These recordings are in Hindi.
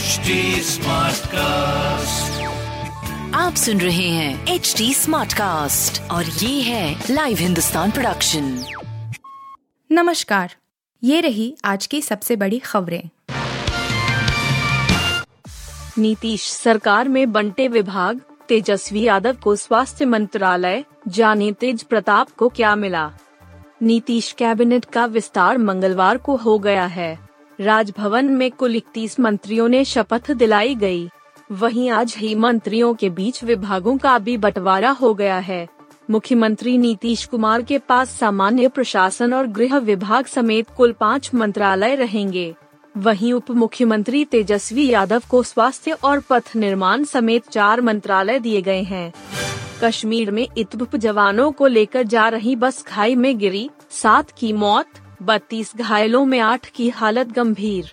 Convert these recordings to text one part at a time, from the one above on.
HD कास्ट आप सुन रहे हैं एच डी स्मार्ट कास्ट और ये है लाइव हिंदुस्तान प्रोडक्शन नमस्कार। ये रही आज की सबसे बड़ी खबरें। नीतीश सरकार में बंटे विभाग तेजस्वी यादव को स्वास्थ्य मंत्रालय जाने तेज प्रताप को क्या मिला? नीतीश कैबिनेट का विस्तार मंगलवार को हो गया है। राजभवन में कुल इकतीस मंत्रियों ने शपथ दिलाई गई। वहीं आज ही मंत्रियों के बीच विभागों का भी बंटवारा हो गया है। मुख्यमंत्री नीतीश कुमार के पास सामान्य प्रशासन और गृह विभाग समेत कुल पाँच मंत्रालय रहेंगे। वहीं उप मुख्यमंत्री तेजस्वी यादव को स्वास्थ्य और पथ निर्माण समेत चार मंत्रालय दिए गए हैं। कश्मीर में इतबुप जवानों को लेकर जा रही बस खाई में गिरी, सात की मौत बत्तीस घायलों में आठ की हालत गंभीर।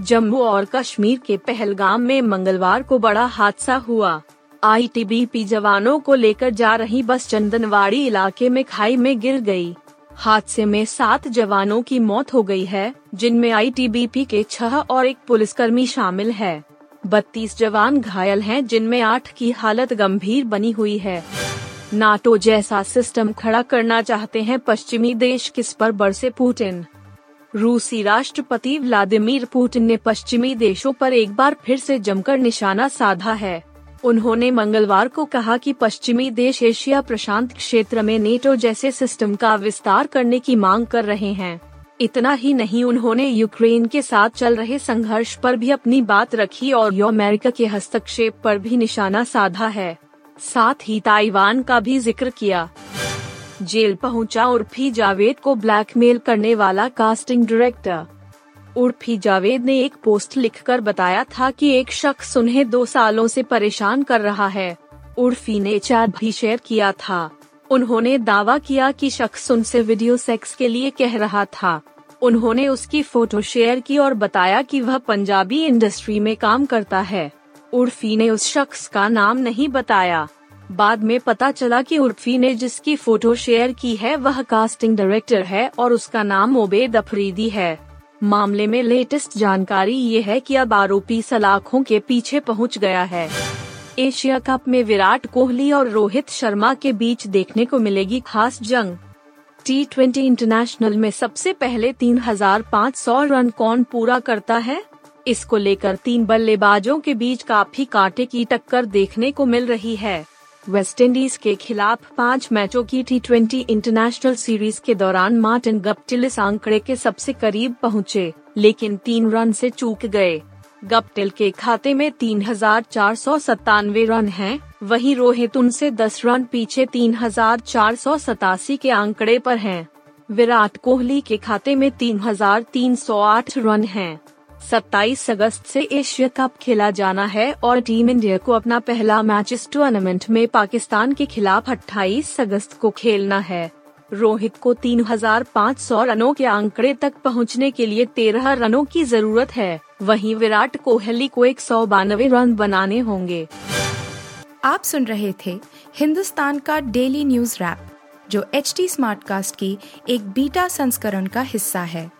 जम्मू और कश्मीर के पहलगाम में मंगलवार को बड़ा हादसा हुआ। आईटीबीपी जवानों को लेकर जा रही बस चंदनवाड़ी इलाके में खाई में गिर गई। हादसे में सात जवानों की मौत हो गई है, जिनमें आईटीबीपी के छह और एक पुलिसकर्मी शामिल है। बत्तीस जवान घायल हैं, जिनमें आठ की हालत गंभीर बनी हुई है। नाटो जैसा सिस्टम खड़ा करना चाहते हैं पश्चिमी देश किस पर बरसे पुतिन? रूसी राष्ट्रपति व्लादिमीर पुतिन ने पश्चिमी देशों पर एक बार फिर से जमकर निशाना साधा है। उन्होंने मंगलवार को कहा कि पश्चिमी देश एशिया प्रशांत क्षेत्र में नेटो जैसे सिस्टम का विस्तार करने की मांग कर रहे हैं। इतना ही नहीं, उन्होंने यूक्रेन के साथ चल रहे संघर्ष पर भी अपनी बात रखी और अमेरिका के हस्तक्षेप पर भी निशाना साधा है। साथ ही ताइवान का भी ज़िक्र किया। जेल पहुँचा उर्फी जावेद को ब्लैकमेल करने वाला कास्टिंग डायरेक्टर। उर्फी जावेद ने एक पोस्ट लिखकर बताया था कि एक शख्स उन्हें दो सालों से परेशान कर रहा है। उर्फी ने चैट भी शेयर किया था। उन्होंने दावा किया कि शख्स उनसे वीडियो सेक्स के लिए कह रहा था। उन्होंने उसकी फ़ोटो शेयर की और बताया कि वह पंजाबी इंडस्ट्री में काम करता है। उर्फी ने उस शख्स का नाम नहीं बताया। बाद में पता चला कि उर्फी ने जिसकी फ़ोटो शेयर की है वह कास्टिंग डायरेक्टर है और उसका नाम ओबेद अफरीदी है। मामले में लेटेस्ट जानकारी ये है कि अब आरोपी सलाखों के पीछे पहुँच गया है। एशिया कप में विराट कोहली और रोहित शर्मा के बीच देखने को मिलेगी खास जंग। टी ट्वेंटी इंटरनेशनल में सबसे पहले 3,500 रन कौन पूरा करता है? इसको लेकर तीन बल्लेबाजों के बीच काफ़ी कांटे की टक्कर देखने को मिल रही है वेस्टइंडीज के खिलाफ पाँच मैचों की टी ट्वेंटी इंटरनेशनल सीरीज़ के दौरान मार्टिन गप्टिल इस आंकड़े के सबसे करीब पहुँचे, लेकिन तीन रन से चूक गए गप्टिल के खाते में तीन हज़ार चार सौ सत्तानवे रन हैं, वहीं रोहित उनसे दस रन पीछे तीन हज़ार चार सौ सतासी के आंकड़े पर हैं। विराट कोहली के खाते में तीन हज़ार तीन सौ आठ रन हैं। 27 अगस्त से एशिया कप खेला जाना है और टीम इंडिया को अपना पहला मैच इस टूर्नामेंट में पाकिस्तान के खिलाफ 28 अगस्त को खेलना है। रोहित को 3,500 रनों के आंकड़े तक पहुँचने के लिए 13 रनों की ज़रूरत है। वहीं विराट कोहली को एक सौ रन बनाने होंगे। आप सुन रहे थे हिंदुस्तान का डेली न्यूज़ रैप जो एच टी स्मार्ट कास्ट की एक बीटा संस्करण का हिस्सा है।